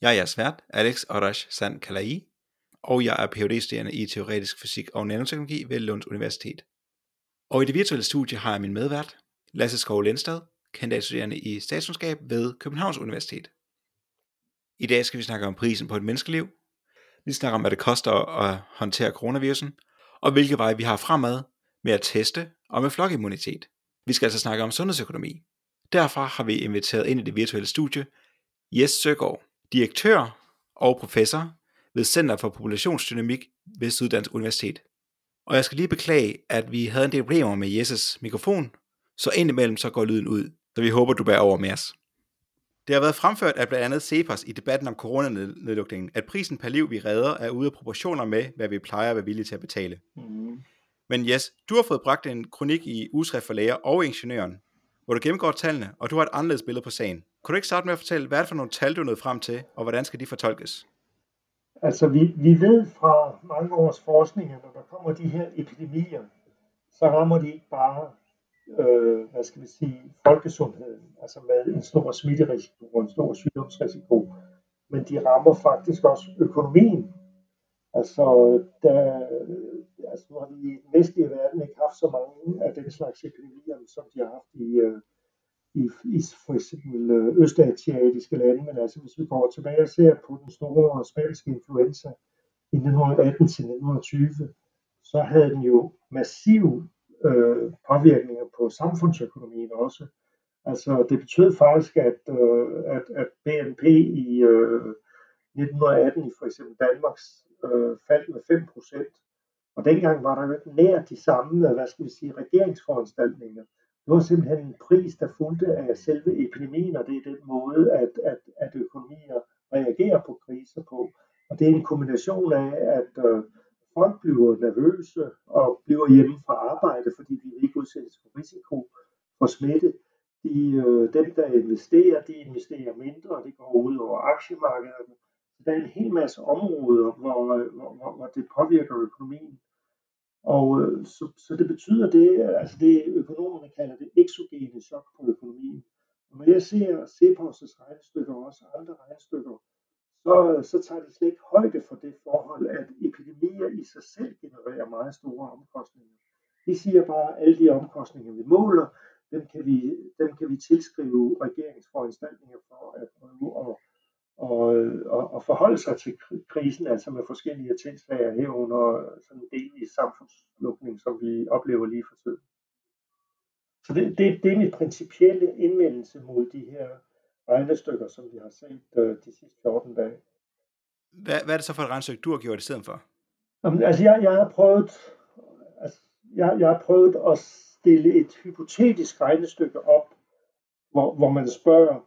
Jeg er jeres vært, Alex Orash Sand Kalai, og jeg er Ph.D.-studerende i teoretisk fysik og nanoteknologi ved Lunds Universitet. Og i det virtuelle studie har jeg min medvært, Lasse Skov Lindstad, kandidatstuderende i statskundskab ved Københavns Universitet. I dag skal vi snakke om prisen på et menneskeliv. Vi snakker om, hvad det koster at håndtere coronavirusen, og hvilke veje vi har fremad med at teste og med flokimmunitet. Vi skal altså snakke om sundhedsøkonomi. Derfor har vi inviteret ind i det virtuelle studie Jes Søgaard, direktør og professor ved Center for Populationsdynamik ved Syddansk Universitet. Og jeg skal lige beklage, at vi havde en del problemer med Jesses mikrofon, så indimellem så går lyden ud, så vi håber, du bærer over med os. Det har været fremført af blandt andet CEPOS i debatten om coronanedlukningen, at prisen per liv, vi redder, er ude af proportioner med, hvad vi plejer at være villige til at betale. Mm. Men yes, du har fået bragt en kronik i Ugeskrift for Læger og Ingeniøren, hvor du gennemgår tallene, og du har et anderledes billede på sagen. Kunne du ikke starte med at fortælle, hvad er det for nogle tal, du nåede frem til, og hvordan skal de fortolkes? Altså, vi, vi ved fra mange års forskning, at når der kommer de her epidemier, så rammer de ikke bare, øh, hvad skal vi sige, folkesundheden, altså med en stor smitterisiko og en stor sygdomsrisiko, men de rammer faktisk også økonomien. Altså, der, altså nu har vi i den vestlige verden ikke haft så mange af den slags epidemier, som de har haft i, øh, i, i for eksempel øh, østasiatiske lande, men altså hvis vi går tilbage og ser på den store spanske influenza i 1918 til 1920, så havde den jo massiv øh, påvirkninger på samfundsøkonomien også. Altså det betød faktisk, at, øh, at, at BNP i øh, 1918 i for eksempel Danmarks øh, faldt med 5 procent. Og dengang var der jo ikke nær de samme, øh, hvad skal vi sige, regeringsforanstaltninger. Det var simpelthen en pris, der fulgte af selve epidemien, og det er den måde, at, at, at økonomier reagerer på kriser på. Og det er en kombination af, at øh, folk bliver nervøse og bliver hjemme fra arbejde, fordi de ikke udsættes for risiko for smitte. De, øh, dem, der investerer, de investerer mindre, og det går ud over aktiemarkederne. Så der er en hel masse områder, hvor, øh, hvor, hvor, hvor det påvirker økonomien. Og øh, så, så det betyder det, altså det økonomerne kalder det eksogene chok på økonomien. Og når jeg ser Cepos' regnestykker og også andre regnestykker, så, så tager de slet ikke højde for det forhold, at epidemier i sig selv genererer meget store omkostninger. De siger bare, at alle de omkostninger, vi måler, dem kan vi, dem kan vi tilskrive regeringsforanstaltninger for at prøve at og, og, og forholde sig til krisen, altså med forskellige tiltag herunder sådan en delvis samfundslukning, som vi oplever lige for tiden. Så det, det, det er mit principielle indmeldelse mod de her regnestykker, som vi har set uh, de sidste 14 dage. Hvad, hvad er det så for et regnestykke, du har gjort i stedet for? Jamen, altså, jeg, jeg har prøvet altså, jeg, jeg har prøvet at stille et hypotetisk regnestykke op, hvor, hvor man spørger,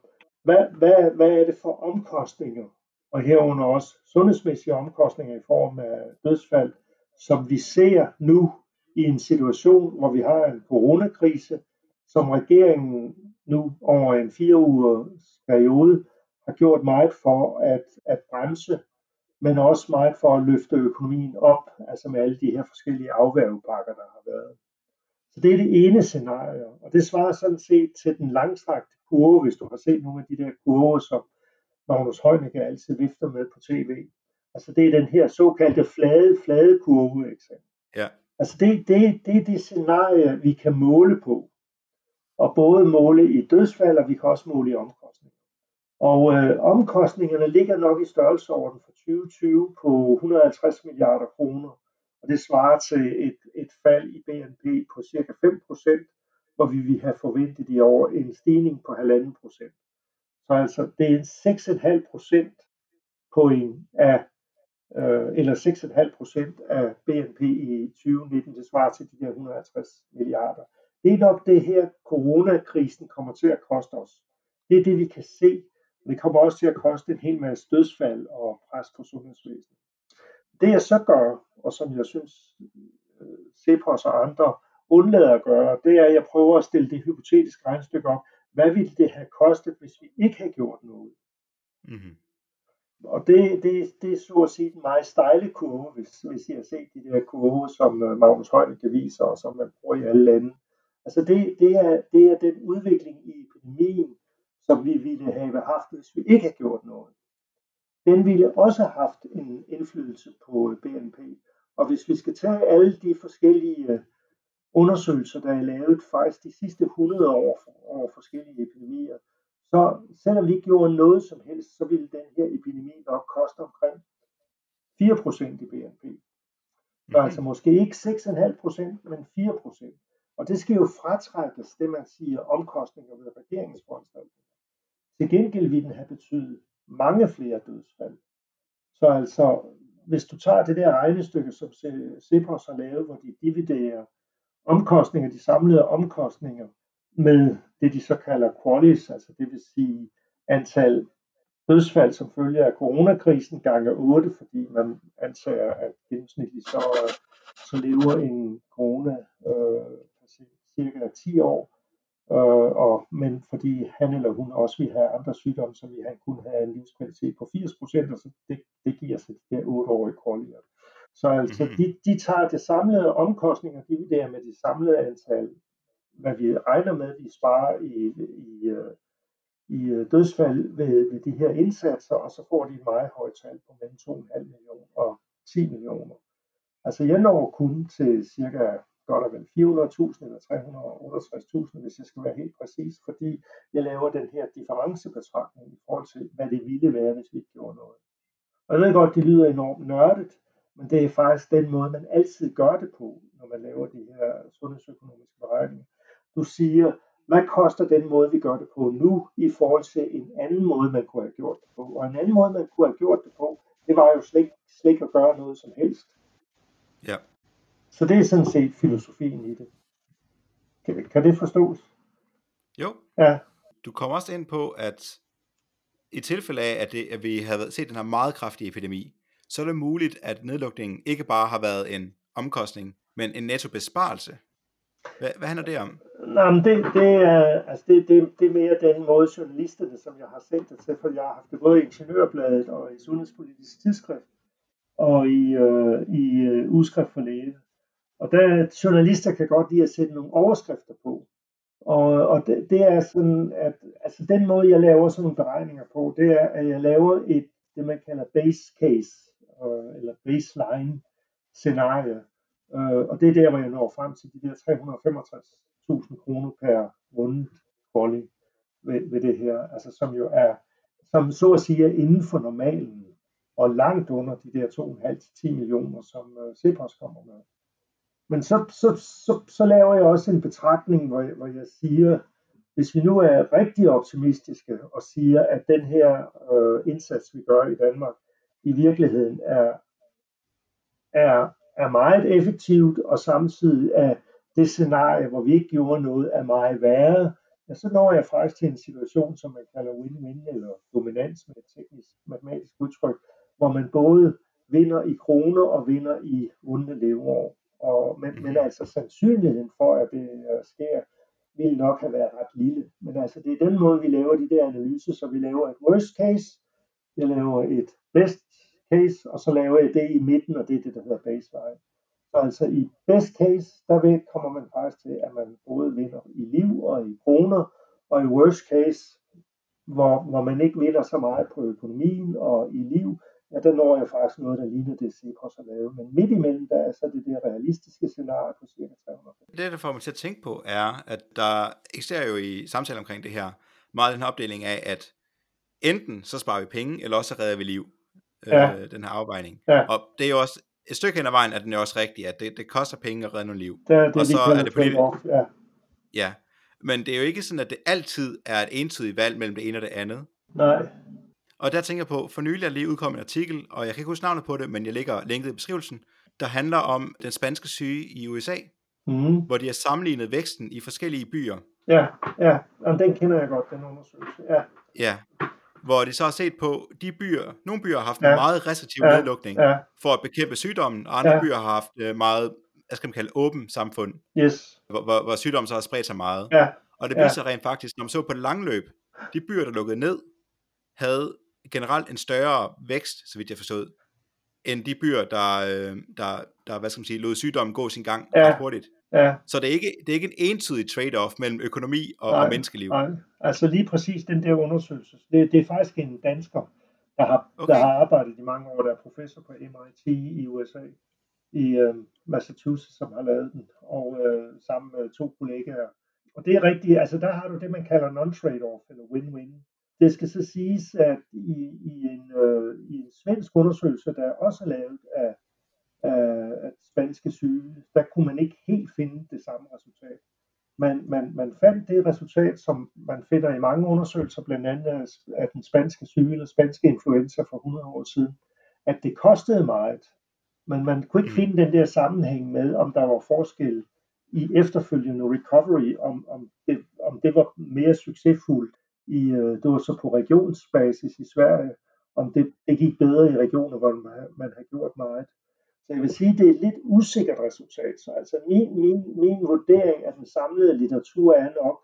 hvad, hvad, hvad er det for omkostninger, og herunder også sundhedsmæssige omkostninger i form af dødsfald, som vi ser nu i en situation, hvor vi har en coronakrise, som regeringen nu over en fire ugers periode har gjort meget for at, at bremse, men også meget for at løfte økonomien op, altså med alle de her forskellige afværgepakker, der har været. Så det er det ene scenarie, og det svarer sådan set til den langstrakte kurve, hvis du har set nogle af de der kurver, som Magnus Heunicke altid vifter med på tv. Altså det er den her såkaldte flade, flade kurve. Ikke Ja. Altså det, det, det er det scenarie, vi kan måle på. Og både måle i dødsfald, og vi kan også måle i omkostninger. Og øh, omkostningerne ligger nok i størrelsesorden for 2020 på 150 milliarder kroner. Og det svarer til et, et fald i BNP på cirka 5 procent hvor vi vil have forventet i år en stigning på 1,5 procent. Så altså det er 6,5 procent point af, øh, eller 6,5 procent af BNP i 2019, det svarer til de her 150 milliarder. Det er nok det her, coronakrisen kommer til at koste os. Det er det, vi kan se. Det kommer også til at koste en hel masse dødsfald og pres på sundhedsvæsenet. Det jeg så gør, og som jeg synes øh, Cepos og andre undlader at gøre, det er, at jeg prøver at stille det hypotetiske regnestykke op. Hvad ville det have kostet, hvis vi ikke havde gjort noget? Mm-hmm. Og det, det, det er så at sige den meget stejle kurve, hvis, hvis I har set de der kurve, som øh, Magnus Heunicke viser, og som man bruger i alle lande. Altså det, det, er, det er den udvikling i epidemien, som vi ville have haft, hvis vi ikke havde gjort noget. Den ville også have haft en indflydelse på BNP. Og hvis vi skal tage alle de forskellige undersøgelser, der er lavet faktisk de sidste 100 år over forskellige epidemier, så selvom vi ikke gjorde noget som helst, så ville den her epidemi nok koste omkring 4% i BNP. Så mhm. altså måske ikke 6,5%, men 4%. Og det skal jo fratrækkes, det man siger, omkostninger ved regeringsforanstaltninger. Til gengæld vil den have betydet mange flere dødsfald. Så altså, hvis du tager det der regnestykke, som Cepos har lavet, hvor de dividerer omkostninger, de samlede omkostninger, med det, de så kalder qualis, altså det vil sige antal dødsfald som følge af coronakrisen gange 8, fordi man antager, at gennemsnitligt så, så lever en corona øh, cirka 10 år, øh, og, men fordi han eller hun også vil have andre sygdomme, så vil han kunne have en livskvalitet på 80 procent, og så det, det giver sig det der 8-årige qualis. Så altså, mm-hmm. de, de tager det samlede omkostninger, de der med det samlede antal hvad vi regner med, vi sparer i, i, øh, i øh, dødsfald ved, ved de her indsatser, og så får de et meget højt tal på mellem 2,5 millioner og 10 millioner. Altså jeg når kun til cirka godt og vel 400.000 eller 368.000, hvis jeg skal være helt præcis, fordi jeg laver den her differencebetragtning i forhold til, hvad det ville være, hvis vi ikke gjorde noget. Og jeg ved godt, det lyder enormt nørdet, men det er faktisk den måde, man altid gør det på, når man laver de her sundhedsøkonomiske beregninger du siger, hvad koster den måde, vi gør det på nu, i forhold til en anden måde, man kunne have gjort det på. Og en anden måde, man kunne have gjort det på, det var jo slet, slet ikke at gøre noget som helst. Ja. Så det er sådan set filosofien i det. Kan, kan det forstås? Jo. Ja. Du kommer også ind på, at i tilfælde af, at, det, at vi havde set den her meget kraftige epidemi, så er det muligt, at nedlukningen ikke bare har været en omkostning, men en netto besparelse. Hvad, hvad handler det om? Nej, men det, det, er, altså det, det, det er mere den måde journalisterne, som jeg har sendt det til, for jeg har haft det både i Ingeniørbladet og i Sundhedspolitisk Tidsskrift og i, øh, i øh, Udskrift for Læge. Og der journalister kan godt lide at sætte nogle overskrifter på. Og, og det, det er sådan, at altså den måde, jeg laver sådan nogle beregninger på, det er, at jeg laver et, det man kalder base case, øh, eller baseline scenarie. Øh, og det er der, hvor jeg når frem til de der 365.000 kroner per vundet volley ved, ved det her, altså som jo er, som så at sige er inden for normalen, og langt under de der 2,5-10 millioner, som øh, Cepos kommer med. Men så, så, så, så laver jeg også en betragtning, hvor jeg, hvor jeg siger, hvis vi nu er rigtig optimistiske og siger, at den her øh, indsats, vi gør i Danmark, i virkeligheden er, er er meget effektivt, og samtidig er det scenarie, hvor vi ikke gjorde noget, er meget værre, ja, så når jeg faktisk til en situation, som man kalder win-win eller dominans med et teknisk matematisk udtryk, hvor man både vinder i kroner og vinder i vundne leveår. Og, men, men altså sandsynligheden for, at det uh, sker, vil nok have været ret lille. Men altså det er den måde, vi laver de der analyser, så vi laver et worst case, jeg laver et best case, og så laver jeg det i midten, og det er det, der hedder baseline. Så altså i best case, der ved, kommer man faktisk til, at man både vinder i liv og i kroner, og i worst case, hvor, hvor man ikke vinder så meget på økonomien og i liv, ja, der når jeg faktisk noget, der ligner det, Cepos har lavet. Men midt imellem, der er så det der realistiske scenarie på cirka 300. Det, der får mig til at tænke på, er, at der eksisterer jo i samtaler omkring det her, meget den her opdeling af, at enten så sparer vi penge, eller også redder vi liv ja. øh, den her afvejning. Ja. Og det er jo også, et stykke hen ad vejen er den jo også rigtig, at det, det koster penge at redde nogle liv. Det, det, og så er det politisk. Ja. ja, men det er jo ikke sådan, at det altid er et entydigt valg mellem det ene og det andet. Nej. Og der tænker jeg på, for nylig er lige udkommet en artikel, og jeg kan ikke huske navnet på det, men jeg lægger linket i beskrivelsen, der handler om den spanske syge i USA, mm. hvor de har sammenlignet væksten i forskellige byer. Ja, ja, og den kender jeg godt, den undersøgelse. Ja. Ja, hvor de så har set på de byer, nogle byer har haft en Ja. meget restriktiv Ja. nedlukning Ja, for at bekæmpe sygdommen, og andre Ja. byer har haft øh, meget, hvad skal man kalde, åben samfund, yes. hvor, hvor, hvor sygdommen så har spredt sig meget. Ja, Og det Ja. viser rent faktisk, når man så på det lange løb, de byer, der lukkede ned, havde generelt en større vækst, så vidt jeg forstod, end de byer, der, øh, der, der hvad skal man sige, lod sygdommen gå sin gang Ja. ret hurtigt. Ja. Så det er ikke, det er ikke en entydig trade-off mellem økonomi og, Nej, og menneskeliv. Nej, altså lige præcis den der undersøgelse. Det, det er faktisk en dansker, der har, Okay. der har arbejdet i mange år, der er professor på MIT i USA, i øh, Massachusetts, som har lavet den, og øh, sammen med to kollegaer. Og det er rigtigt, altså der har du det, man kalder non-trade-off, eller win-win. Det skal så siges, at i, i, en, øh, i en svensk undersøgelse, der er også lavet af, af spanske syge, der kunne man ikke helt finde det samme resultat. Man, man, man fandt det resultat, som man finder i mange undersøgelser, blandt andet af, af den spanske syge eller spanske influenza for 100 år siden, at det kostede meget, men man kunne ikke Mm. finde den der sammenhæng med, om der var forskel i efterfølgende recovery, om, om, det, om det var mere succesfuldt i, øh, det var så på regionsbasis i Sverige, om det, det gik bedre i regioner, hvor man, man har gjort meget. Så jeg vil sige, at det er et lidt usikkert resultat. Så altså min, min, min vurdering af den samlede litteratur er nok,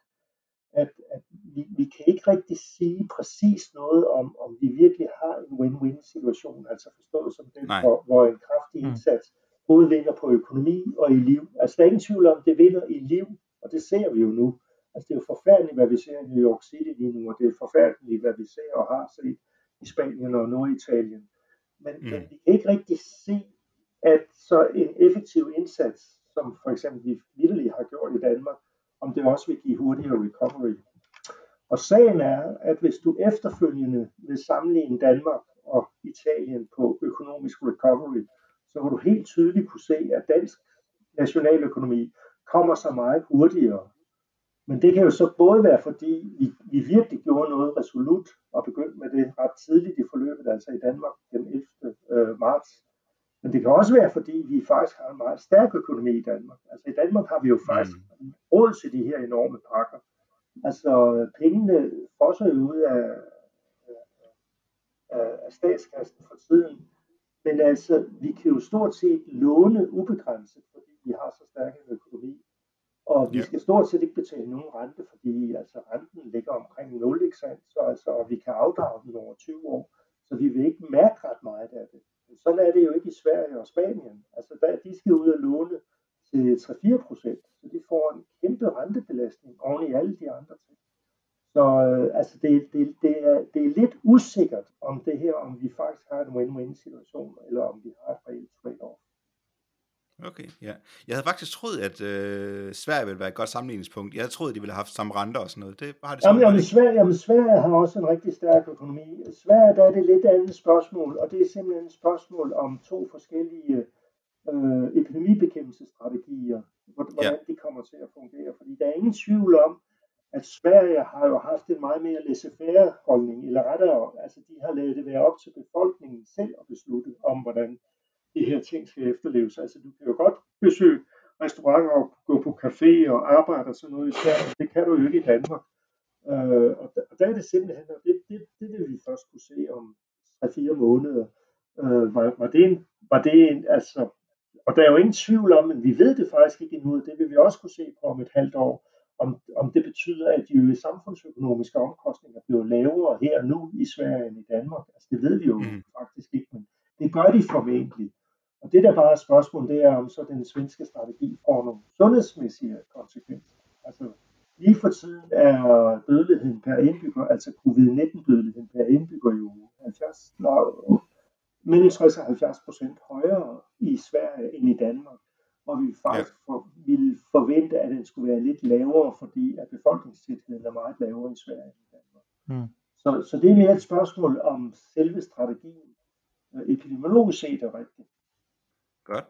at, at vi, vi kan ikke rigtig sige præcis noget om, om vi virkelig har en win-win situation, altså forstået som den, Nej. hvor, hvor en kraftig Mm. indsats både vinder på økonomi og i liv. Altså der er ingen tvivl om, det vinder i liv, og det ser vi jo nu. Altså det er jo forfærdeligt, hvad vi ser i New York City lige nu, og det er forfærdeligt, hvad vi ser og har set i Spanien og Norditalien. Men, mm. men vi kan ikke rigtig se, at så en effektiv indsats, som for eksempel vi vitterligt har gjort i Danmark, om det også vil give hurtigere recovery. Og sagen er, at hvis du efterfølgende vil sammenligne Danmark og Italien på økonomisk recovery, så vil du helt tydeligt kunne se, at dansk nationaløkonomi kommer så meget hurtigere. Men det kan jo så både være, fordi vi, vi virkelig gjorde noget resolut og begyndte med det ret tidligt i forløbet, altså i Danmark den 11. Øh, marts. Men det kan også være, fordi vi faktisk har en meget stærk økonomi i Danmark. Altså i Danmark har vi jo faktisk mm. råd til de her enorme pakker. Altså pengene fosser jo ud af, af, af statskassen for tiden. Men altså, vi kan jo stort set låne ubegrænset, fordi vi har så stærk en økonomi. Og vi Ja. skal stort set ikke betale nogen rente, fordi altså, renten ligger omkring 0, ikke sandt? Så altså, og vi kan afdrage den over 20 år, så vi vil ikke mærke ret meget af det. Sådan er det jo ikke i Sverige og Spanien. Altså, der, de skal ud og låne til 3-4 procent, så de får en kæmpe rentebelastning oven i alle de andre ting. Så øh, altså det, det, det, er, det er lidt usikkert om det her, om vi faktisk har en win-win situation, eller om vi har et reelt trade-off. Okay, ja. Jeg havde faktisk troet, at øh, Sverige ville være et godt sammenligningspunkt. Jeg at de ville have haft samme renter og sådan noget. Det har det Jamen, jamen. Sverige, jamen, Sverige har også en rigtig stærk økonomi. Sverige, der er det lidt andet spørgsmål, og det er simpelthen et spørgsmål om to forskellige øh, epidemibekæmpelsesstrategier, hvor- hvordan de kommer til at fungere. Fordi der er ingen tvivl om, at Sverige har jo haft en meget mere laissez-faire holdning, eller rettere, altså de har lavet det være op til befolkningen selv at beslutte om, hvordan de her ting skal efterleves. Altså du kan jo godt besøge restauranter og gå på café og arbejde og sådan noget i Sverige. Det kan du jo ikke i Danmark. Øh, og, der, og der er det simpelthen, og det, det, det vil vi først kunne se om 3-4 måneder. Øh, var, var, det en, var det en, altså, og der er jo ingen tvivl om, men vi ved det faktisk ikke endnu, det vil vi også kunne se på om et halvt år, om, om det betyder, at de samfundsøkonomiske omkostninger bliver lavere her nu i Sverige end i Danmark. Altså det ved vi jo mm. faktisk ikke, men det gør de formentlig. Og det der bare er spørgsmål, det er om så den svenske strategi får nogle sundhedsmæssige konsekvenser. Altså lige for tiden er dødeligheden per indbygger, altså covid-19 dødeligheden per indbygger jo 70, nå, mellem 60 og 70 procent højere i Sverige end i Danmark. Og vi faktisk for, ville forvente, at den skulle være lidt lavere, fordi at befolkningstætheden er meget lavere i Sverige end i Danmark. Mm. Så, så det er mere et spørgsmål om selve strategien. Øh, Epidemiologisk set er rigtigt. Godt.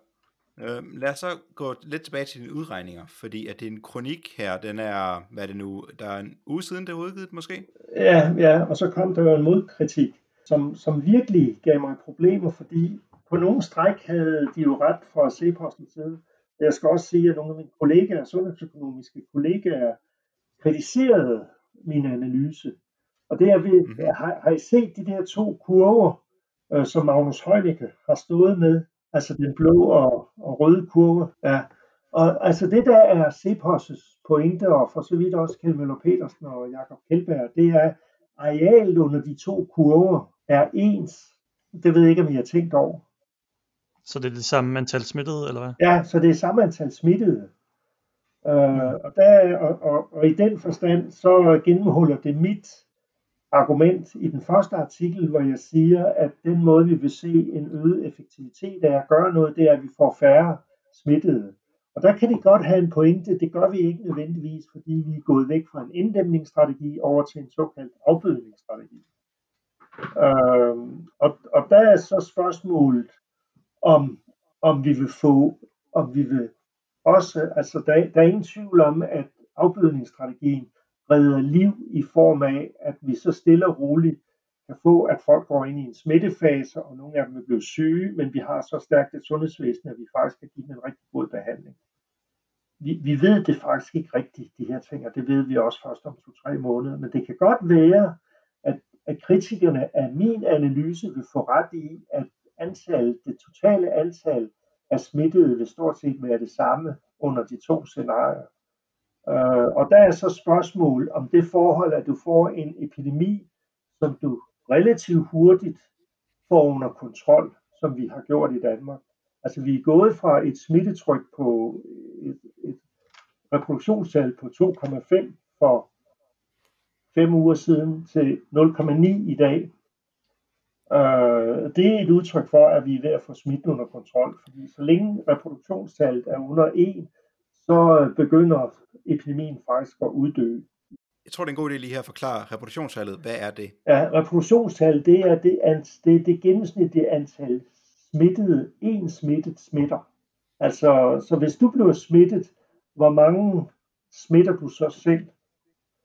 Øh, lad os så gå lidt tilbage til dine udregninger, fordi at din kronik her, den er, hvad er det nu, der er en uge siden, det er udgivet måske? Ja, ja, og så kom der jo en modkritik, som, som virkelig gav mig problemer, fordi på nogle stræk havde de jo ret fra C-postens side. Jeg skal også sige, at nogle af mine kollegaer, sundhedsøkonomiske kollegaer, kritiserede min analyse. Og det er, mm-hmm. har, har I set de der to kurver, øh, som Magnus Heunicke har stået med? Altså den blå og, og røde kurve. Ja. Og altså det der er Cepos' pointe, og for så vidt også Kjeld Møller Petersen og Jakob Kjeldberg, det er, arealet under de to kurver er ens. Det ved jeg ikke, om I har tænkt over. Så det er det samme antal smittede, eller hvad? Ja, så det er samme antal smittede. Øh, og, der, og, og, og i den forstand, så gennemholder det mit argument i den første artikel, hvor jeg siger, at den måde, vi vil se en øget effektivitet af at gøre noget, det er, at vi får færre smittede. Og der kan det godt have en pointe. Det gør vi ikke nødvendigvis, fordi vi er gået væk fra en inddæmningsstrategi over til en såkaldt afbødningsstrategi. Øhm, og, og der er så spørgsmålet, om, om vi vil få, om vi vil også, altså der, der er ingen tvivl om, at afbødningsstrategien redder liv i form af, at vi så stille og roligt kan få, at folk går ind i en smittefase, og nogle af dem vil blive syge, men vi har så stærkt et sundhedsvæsen, at vi faktisk kan give dem en rigtig god behandling. Vi, vi ved det faktisk ikke rigtigt, de her ting, og det ved vi også først om to-tre måneder, men det kan godt være, at, at kritikerne af min analyse vil få ret i, at antal, det totale antal af smittede vil stort set være det samme under de to scenarier. Øh, og der er så spørgsmål om det forhold, at du får en epidemi, som du relativt hurtigt får under kontrol, som vi har gjort i Danmark. Altså vi er gået fra et smittetryk på et, et reproduktionstal på 2,5 for fem uger siden til 0,9 i dag. Øh, det er et udtryk for, at vi er ved at få smitten under kontrol, fordi så længe reproduktionstallet er under 1, så begynder epidemien faktisk at uddø. Jeg tror, det er en god idé lige her at forklare reproduktionstallet. Hvad er det? Ja, reproduktionstallet, det er det, det, det gennemsnitlige antal smittede, en smittet smitter. Altså, så hvis du bliver smittet, hvor mange smitter du så selv?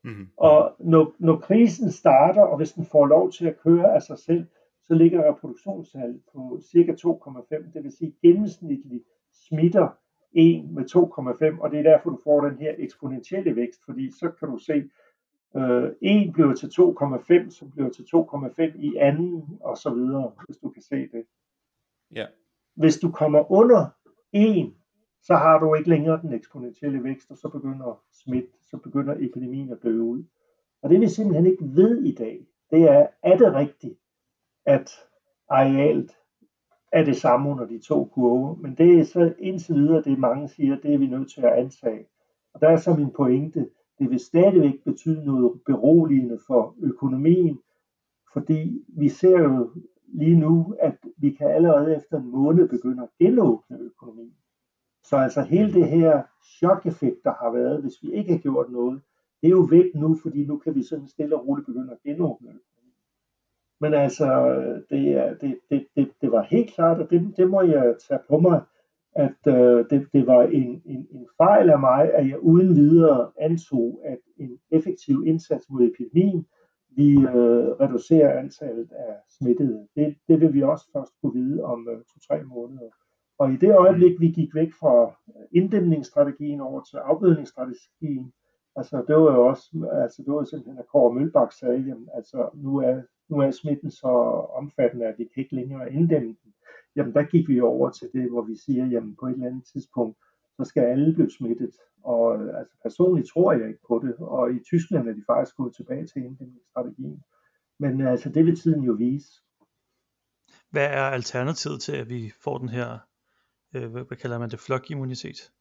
Mm-hmm. Og når, når krisen starter, og hvis den får lov til at køre af sig selv, så ligger reproduktionstallet på cirka 2,5, det vil sige gennemsnitligt smitter 1 med 2,5, og det er derfor, du får den her eksponentielle vækst, fordi så kan du se, øh, 1 bliver til 2,5, som bliver til 2,5 i anden, og så videre, hvis du kan se det. Ja. Hvis du kommer under 1, så har du ikke længere den eksponentielle vækst, og så begynder smidt, så begynder epidemien at dø ud. Og det vi simpelthen ikke ved i dag, det er, er det rigtigt, at arealet er det samme under de to kurve. Men det er så indtil videre, det mange siger, det er vi nødt til at antage. Og der er så min pointe, det vil stadigvæk betyde noget beroligende for økonomien, fordi vi ser jo lige nu, at vi kan allerede efter en måned begynde at genåbne økonomien. Så altså hele det her chok-effekt, der har været, hvis vi ikke har gjort noget, det er jo væk nu, fordi nu kan vi sådan stille og roligt begynde at genåbne økonomien. Men altså, det, er, det, det, det, det var helt klart, og det, det må jeg tage på mig, at øh, det, det var en, en, en fejl af mig, at jeg uden videre antog, at en effektiv indsats mod epidemien vi øh, reducerer antallet af smittede. Det, det vil vi også først kunne vide om øh, to-tre måneder. Og i det øjeblik, vi gik væk fra øh, inddæmningsstrategien over til afbødningsstrategien, altså det var jo også, altså det var simpelthen, at Kåre Mølbak sagde, jamen, altså nu er, nu er smitten så omfattende, at vi kan ikke længere inddæmme den. Jamen der gik vi over til det, hvor vi siger, jamen på et eller andet tidspunkt, så skal alle blive smittet. Og altså personligt tror jeg ikke på det, og i Tyskland er de faktisk gået tilbage til inddæmningsstrategien. Men altså det vil tiden jo vise. Hvad er alternativet til, at vi får den her øh, hvad, kalder man det, flokimmunitet?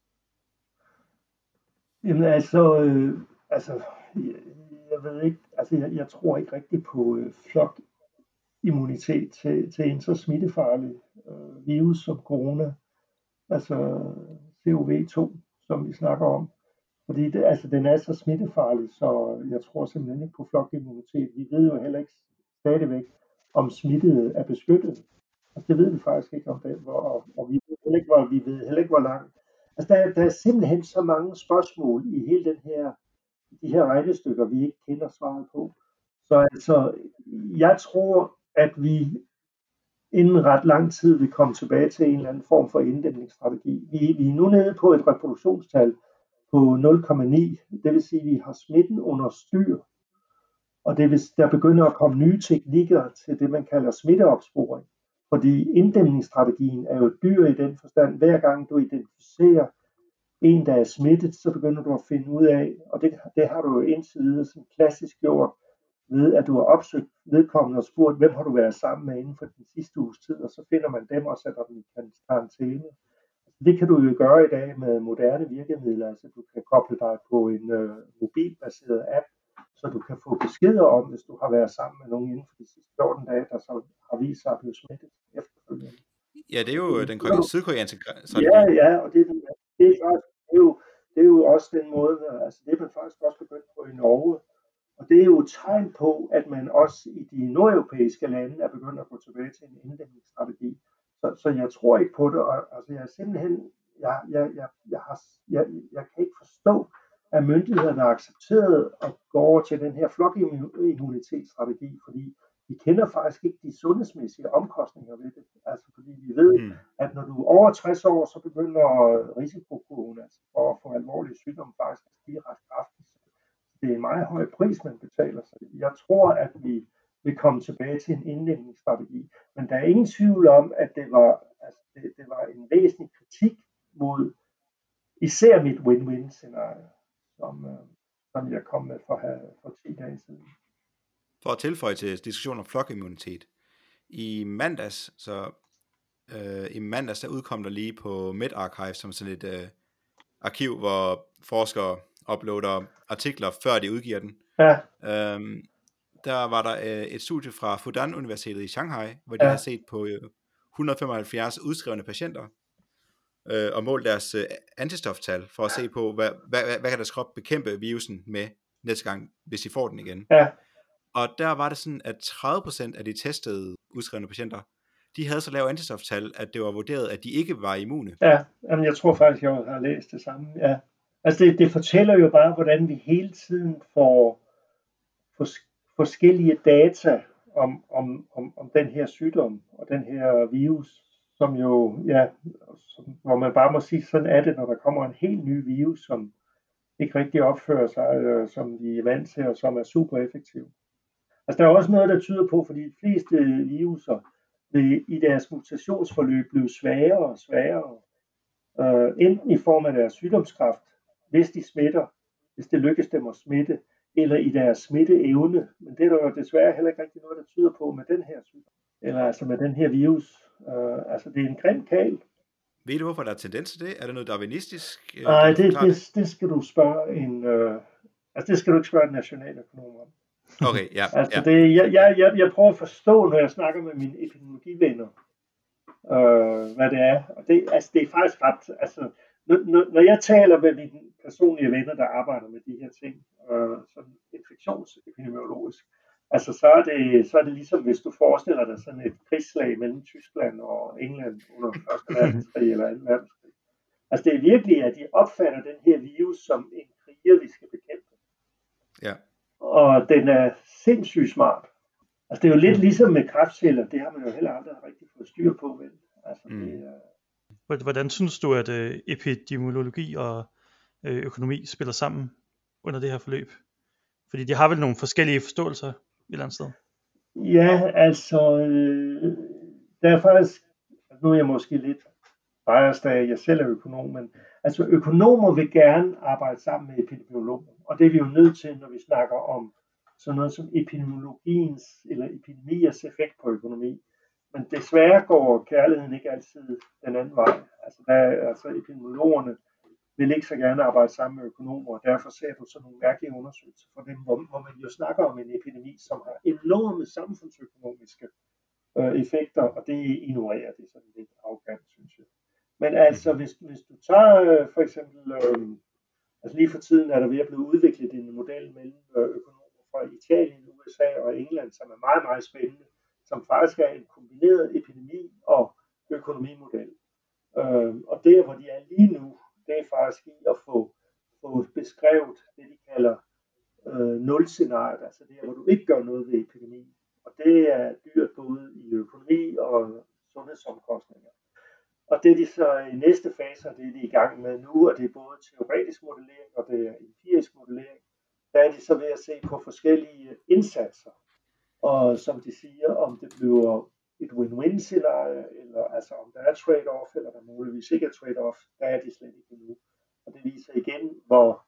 Jamen altså, øh, altså jeg, ved ikke, altså jeg, jeg tror ikke rigtigt på øh, flokimmunitet til, til en så smittefarlig øh, virus som corona, altså COV2, som vi snakker om. Fordi det, altså, den er så smittefarlig, så jeg tror simpelthen ikke på flokimmunitet. Vi ved jo heller ikke stadigvæk, om smittede er beskyttet. Altså, det ved vi faktisk ikke om det, og, og vi ved heller ikke, hvor, vi ved heller ikke, hvor langt. Altså, der, der er simpelthen så mange spørgsmål i hele den her, de her regnestykker, vi ikke kender svaret på. Så altså, jeg tror, at vi inden ret lang tid vil komme tilbage til en eller anden form for inddæmningsstrategi. Vi, vi er nu nede på et reproduktionstal på 0,9, det vil sige, at vi har smitten under styr. Og det vil, der begynder at komme nye teknikker til det, man kalder smitteopsporing. Fordi inddæmningsstrategien er jo dyr i den forstand. Hver gang du identificerer en, der er smittet, så begynder du at finde ud af, og det, det har du jo indtil videre sådan klassisk gjort, ved at du har opsøgt vedkommende og spurgt, hvem har du været sammen med inden for den sidste uges tid, og så finder man dem og sætter dem i karantæne. Det kan du jo gøre i dag med moderne virkemidler, altså du kan koble dig på en øh, mobilbaseret app, så du kan få beskeder om, hvis du har været sammen med nogen inden for de sidste 14 dage, der så har vist sig at blive smittet efterfølgende. Ja, det er jo den sydkoreanske strategi. Ja, ja, og det, det, er faktisk, det, er jo, det er jo også den måde, altså det er man faktisk også begyndt på i Norge, og det er jo et tegn på, at man også i de nordeuropæiske lande er begyndt at gå tilbage til en inddæmningsstrategi. Så, så jeg tror ikke på det, og altså jeg er simpelthen, jeg, jeg, jeg, jeg, har, jeg, jeg kan ikke forstå, at myndighederne har accepteret at gå over til den her flokimmunitetsstrategi, fordi vi kender faktisk ikke de sundhedsmæssige omkostninger ved det. Altså fordi vi ved, mm. at når du er over 60 år, så begynder risikokurven altså for at få alvorlige sygdomme faktisk at stige ret kraftigt det er en meget høj pris, man betaler. Så jeg tror, at vi vil komme tilbage til en indlægningsstrategi. Men der er ingen tvivl om, at det var, altså det, det var en væsentlig kritik mod især mit win-win scenarie, som, øh, som jeg kom med for, for 10 dage siden. For at tilføje til diskussionen om flokimmunitet. I mandags, så øh, i mandags, der udkom der lige på MedArchive, som sådan et øh, arkiv, hvor forskere uploader artikler, før de udgiver den. Ja. Øhm, der var der øh, et studie fra Fudan Universitetet i Shanghai, hvor de ja. har set på øh, 175 udskrevne patienter, øh, og målt deres øh, antistoftal, for at se på, hvad, hvad, hvad, hvad kan deres krop bekæmpe virusen med næste gang, hvis de får den igen. Ja. Og der var det sådan, at 30% af de testede udskrevne patienter, de havde så lav antistoftal, at det var vurderet, at de ikke var immune. Ja, jamen jeg tror faktisk, jeg har læst det samme. Ja. Altså det, det fortæller jo bare, hvordan vi hele tiden får fors- forskellige data om, om, om, om den her sygdom og den her virus, som jo, ja, som, hvor man bare må sige, sådan er det, når der kommer en helt ny virus, som ikke rigtig opfører sig, øh, som vi er vant til, og som er super effektiv. Altså der er også noget, der tyder på, fordi de fleste viruser vil i deres mutationsforløb blive svagere og svagere, øh, enten i form af deres sygdomskraft, hvis de smitter, hvis det lykkes dem at smitte, eller i deres smitteevne. Men det er der jo desværre heller ikke rigtig noget, der tyder på med den her sygdom, eller altså med den her virus. Uh, altså det er en grim kal. Ved du, hvorfor der er tendens til det? Er det noget darwinistisk? Øh, Nej, det, det, det, skal du spørge en, uh, altså det skal du ikke spørge en nationaløkonom om. Okay, ja. altså ja. Det, jeg, jeg, jeg, jeg prøver at forstå, når jeg snakker med mine epidemiologivenner, uh, hvad det er. Og det, altså, det er faktisk ret, altså, når, når jeg taler med mine personlige venner, der arbejder med de her ting, øh, sådan infektionsepidemiologisk, altså så er, det, så er det ligesom, hvis du forestiller dig sådan et krigslag mellem Tyskland og England under 1. verdenskrig eller 2. verdenskrig. Altså det er virkelig, at de opfatter den her virus som en kriger, vi skal bekæmpe. Ja. Og den er sindssygt smart. Altså det er jo lidt ligesom med kræftceller, det har man jo heller aldrig rigtig fået styr på, vel? Altså mm. det er, Hvordan synes du, at øh, epidemiologi og øh, økonomi spiller sammen under det her forløb? Fordi de har vel nogle forskellige forståelser et eller andet sted? Ja, altså, øh, der er faktisk, nu er jeg måske lidt biased af, jeg selv er økonom, men altså økonomer vil gerne arbejde sammen med epidemiologer, og det er vi jo nødt til, når vi snakker om sådan noget som epidemiologiens eller epidemiers effekt på økonomi. Men desværre går kærligheden ikke altid den anden vej. Altså, der, altså epidemiologerne vil ikke så gerne arbejde sammen med økonomer, og derfor ser du sådan nogle mærkelige undersøgelser for dem, hvor, hvor man jo snakker om en epidemi, som har enorme samfundsøkonomiske øh, effekter, og det ignorerer det sådan lidt arrogant, synes jeg. Men altså, hvis, hvis du tager øh, for eksempel, øh, altså lige for tiden er der ved at blive udviklet en model mellem øh, økonomer fra Italien, USA og England, som er meget, meget spændende, som faktisk er en kombineret epidemi og økonomimodel. Øh, og der, hvor de er lige nu, det er faktisk i at få, få beskrevet det, de kalder øh, nul-scenariet, altså det, hvor du ikke gør noget ved epidemien. Og det er dyrt både i økonomi og sundhedsomkostninger. Og det de så i næste fase, det er de i gang med nu, og det er både teoretisk modellering og det er empirisk modellering, der er de så ved at se på forskellige indsatser. Og som de siger, om det bliver et win-win scenarie, eller altså om der er trade-off, eller der muligvis ikke er trade-off, der er de slet ikke endnu. Og det viser igen, hvor,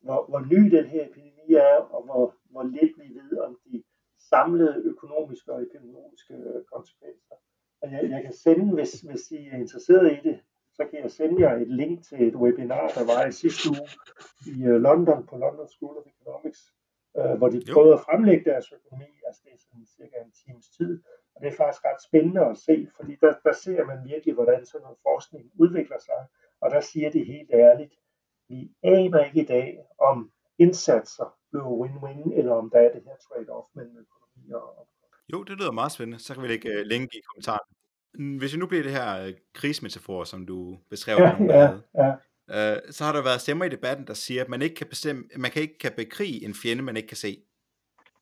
hvor, hvor ny den her epidemi er, og hvor, hvor lidt vi ved om de samlede økonomiske og epidemiologiske konsekvenser. Jeg, jeg kan sende, hvis, hvis I er interesseret i det, så kan jeg sende jer et link til et webinar, der var i sidste uge i øh, London på London School of Economics, øh, hvor de prøvede at fremlægge deres økonomi, altså det er sådan cirka en times tid. Og det er faktisk ret spændende at se, fordi der, der ser man virkelig, hvordan sådan noget forskning udvikler sig. Og der siger de helt ærligt, vi aner ikke i dag, om indsatser bliver win-win, eller om der er det her trade-off mellem økonomi og jo, det lyder meget spændende. Så kan vi lægge uh, link i kommentaren. Hvis vi nu bliver det her uh, krigsmetafor, som du beskrev, ja, ja, ja. Uh, så har der været stemmer i debatten, der siger, at man ikke kan bestemme, man kan ikke kan bekrige en fjende, man ikke kan se.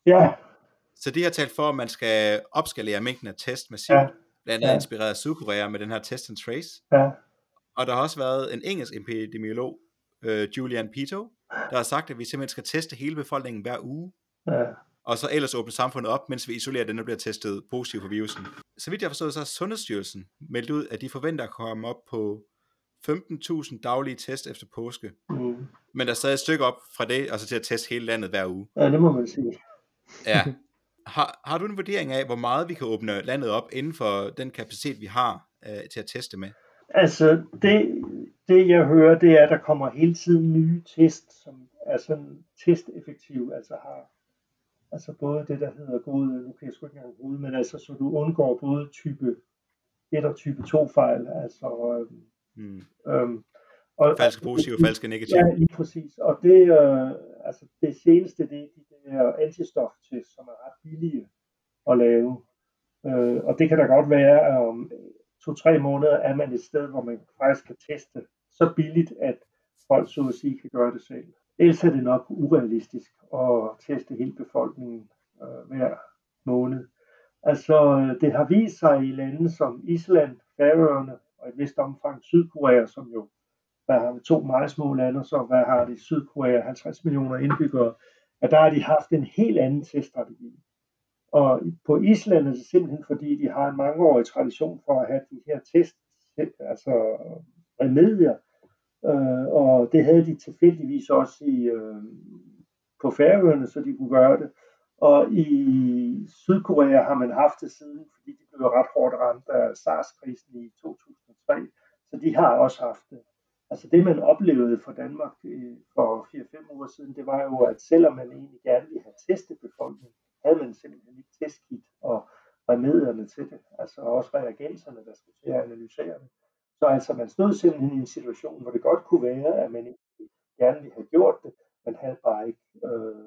Ja. Så de har talt for, at man skal opskalere mængden af test massivt, ja. blandt andet ja. inspireret af Sydkorea med den her test and trace. Ja. Og der har også været en engelsk epidemiolog, uh, Julian Pito, der har sagt, at vi simpelthen skal teste hele befolkningen hver uge. Ja og så ellers åbne samfundet op, mens vi isolerer den, der bliver testet positiv for virusen. Så vidt jeg har forstået, så har Sundhedsstyrelsen meldt ud, at de forventer at komme op på 15.000 daglige test efter påske. Mm. Men der er stadig et stykke op fra det, altså til at teste hele landet hver uge. Ja, det må man sige. ja. Har, har du en vurdering af, hvor meget vi kan åbne landet op inden for den kapacitet, vi har øh, til at teste med? Altså, det, det jeg hører, det er, at der kommer hele tiden nye test, som er sådan testeffektive, altså har Altså både det, der hedder god, nu kan jeg sgu ikke engang bruge, men altså så du undgår både type 1 og type 2 fejl. Altså, øhm, mm. øhm, og, falske positive og falske negative. Ja, lige præcis. Og det, øh, altså det seneste, det er de der antistoftest, som er ret billige at lave. Øh, og det kan da godt være, at om to-tre måneder er man et sted, hvor man faktisk kan teste så billigt, at folk så at sige kan gøre det selv. Ellers er det nok urealistisk at teste hele befolkningen øh, hver måned. Altså, øh, det har vist sig i lande som Island, Færøerne og et vist omfang Sydkorea, som jo hvad har to meget små lande, så hvad har de Sydkorea, 50 millioner indbyggere, at der har de haft en helt anden teststrategi. Og på Island er det simpelthen fordi, de har en mangeårig tradition for at have de her test, altså remedier, Øh, og det havde de tilfældigvis også i, øh, på Færøerne, så de kunne gøre det. Og i Sydkorea har man haft det siden, fordi de blev ret hårdt ramt af SARS-krisen i 2003. Så de har også haft det. Altså det, man oplevede for Danmark øh, for 4-5 uger siden, det var jo, at selvom man egentlig gerne ville have testet befolkningen, havde man simpelthen ikke testkit og remedierne til det. Altså også reagenserne, der skulle til at analysere det. Så altså, man stod simpelthen i en situation, hvor det godt kunne være, at man gerne ville have gjort det, man havde bare ikke, øh,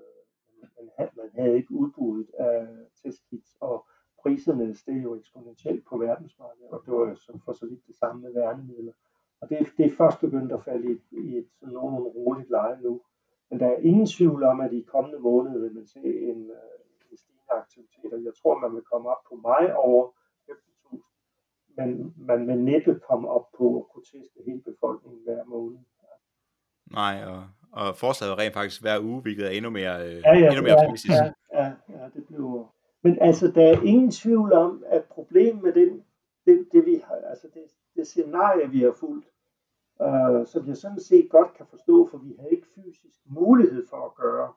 man, havde, man havde ikke udbuddet af testkits, og priserne steg jo eksponentielt på verdensmarkedet, og det var jo så for så vidt det samme med værnemidler. Og det, det er først begyndt at falde i, i et sådan nogenlunde roligt leje nu. Men der er ingen tvivl om, at i kommende måneder vil man se en, øh, en stigende aktivitet, og jeg tror, man vil komme op på mig over men man vil næppe komme op på at kunne teste hele befolkningen hver måned. Nej, og, og forslaget rent faktisk hver uge, hvilket er endnu mere, øh, ja, ja, endnu mere ja, optimistisk. Ja, ja, ja, det bliver... Men altså, der er ingen tvivl om, at problemet med den, det, det, vi har, altså det, det scenarie, vi har fulgt, øh, som jeg sådan set godt kan forstå, for vi har ikke fysisk mulighed for at gøre,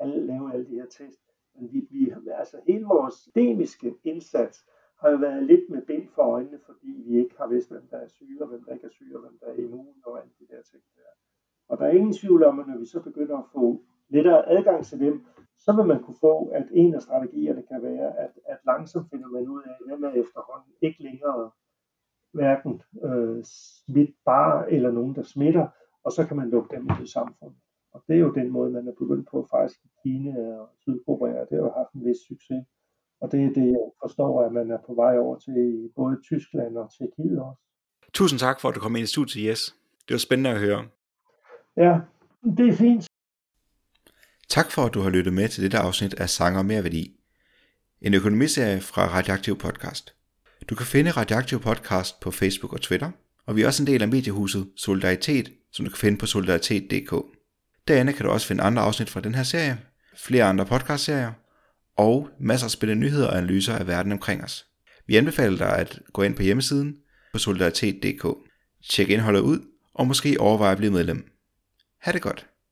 alle, lave alle de her test. Men vi, vi, altså hele vores systemiske indsats har jo været lidt med bind for øjnene, fordi vi ikke har vidst, hvem der er syge, og hvem der ikke er syge, og hvem der er immun, og alle det der ting der. Og der er ingen tvivl om, at når vi så begynder at få lettere adgang til dem, så vil man kunne få, at en af strategierne kan være, at, at langsomt finder man ud af, hvem er efterhånden ikke længere hverken øh, smitbare eller nogen, der smitter, og så kan man lukke dem ud i samfundet. Og det er jo den måde, man er begyndt på faktisk i Kina og Sydkorea, det har jo haft en vis succes. Og det er det, jeg forstår, at man er på vej over til både Tyskland og Tjekkiet også. Tusind tak for, at du kom ind i studiet, Jes. Det var spændende at høre. Ja, det er fint. Tak for, at du har lyttet med til dette afsnit af Sanger Mere Værdi. En økonomiserie fra Radioaktiv Podcast. Du kan finde Radioaktiv Podcast på Facebook og Twitter, og vi er også en del af mediehuset Solidaritet, som du kan finde på solidaritet.dk. Derinde kan du også finde andre afsnit fra den her serie, flere andre podcastserier, og masser af spændende nyheder og analyser af verden omkring os. Vi anbefaler dig at gå ind på hjemmesiden på solidaritet.dk. Tjek indholdet ud, og måske overveje at blive medlem. Ha' det godt.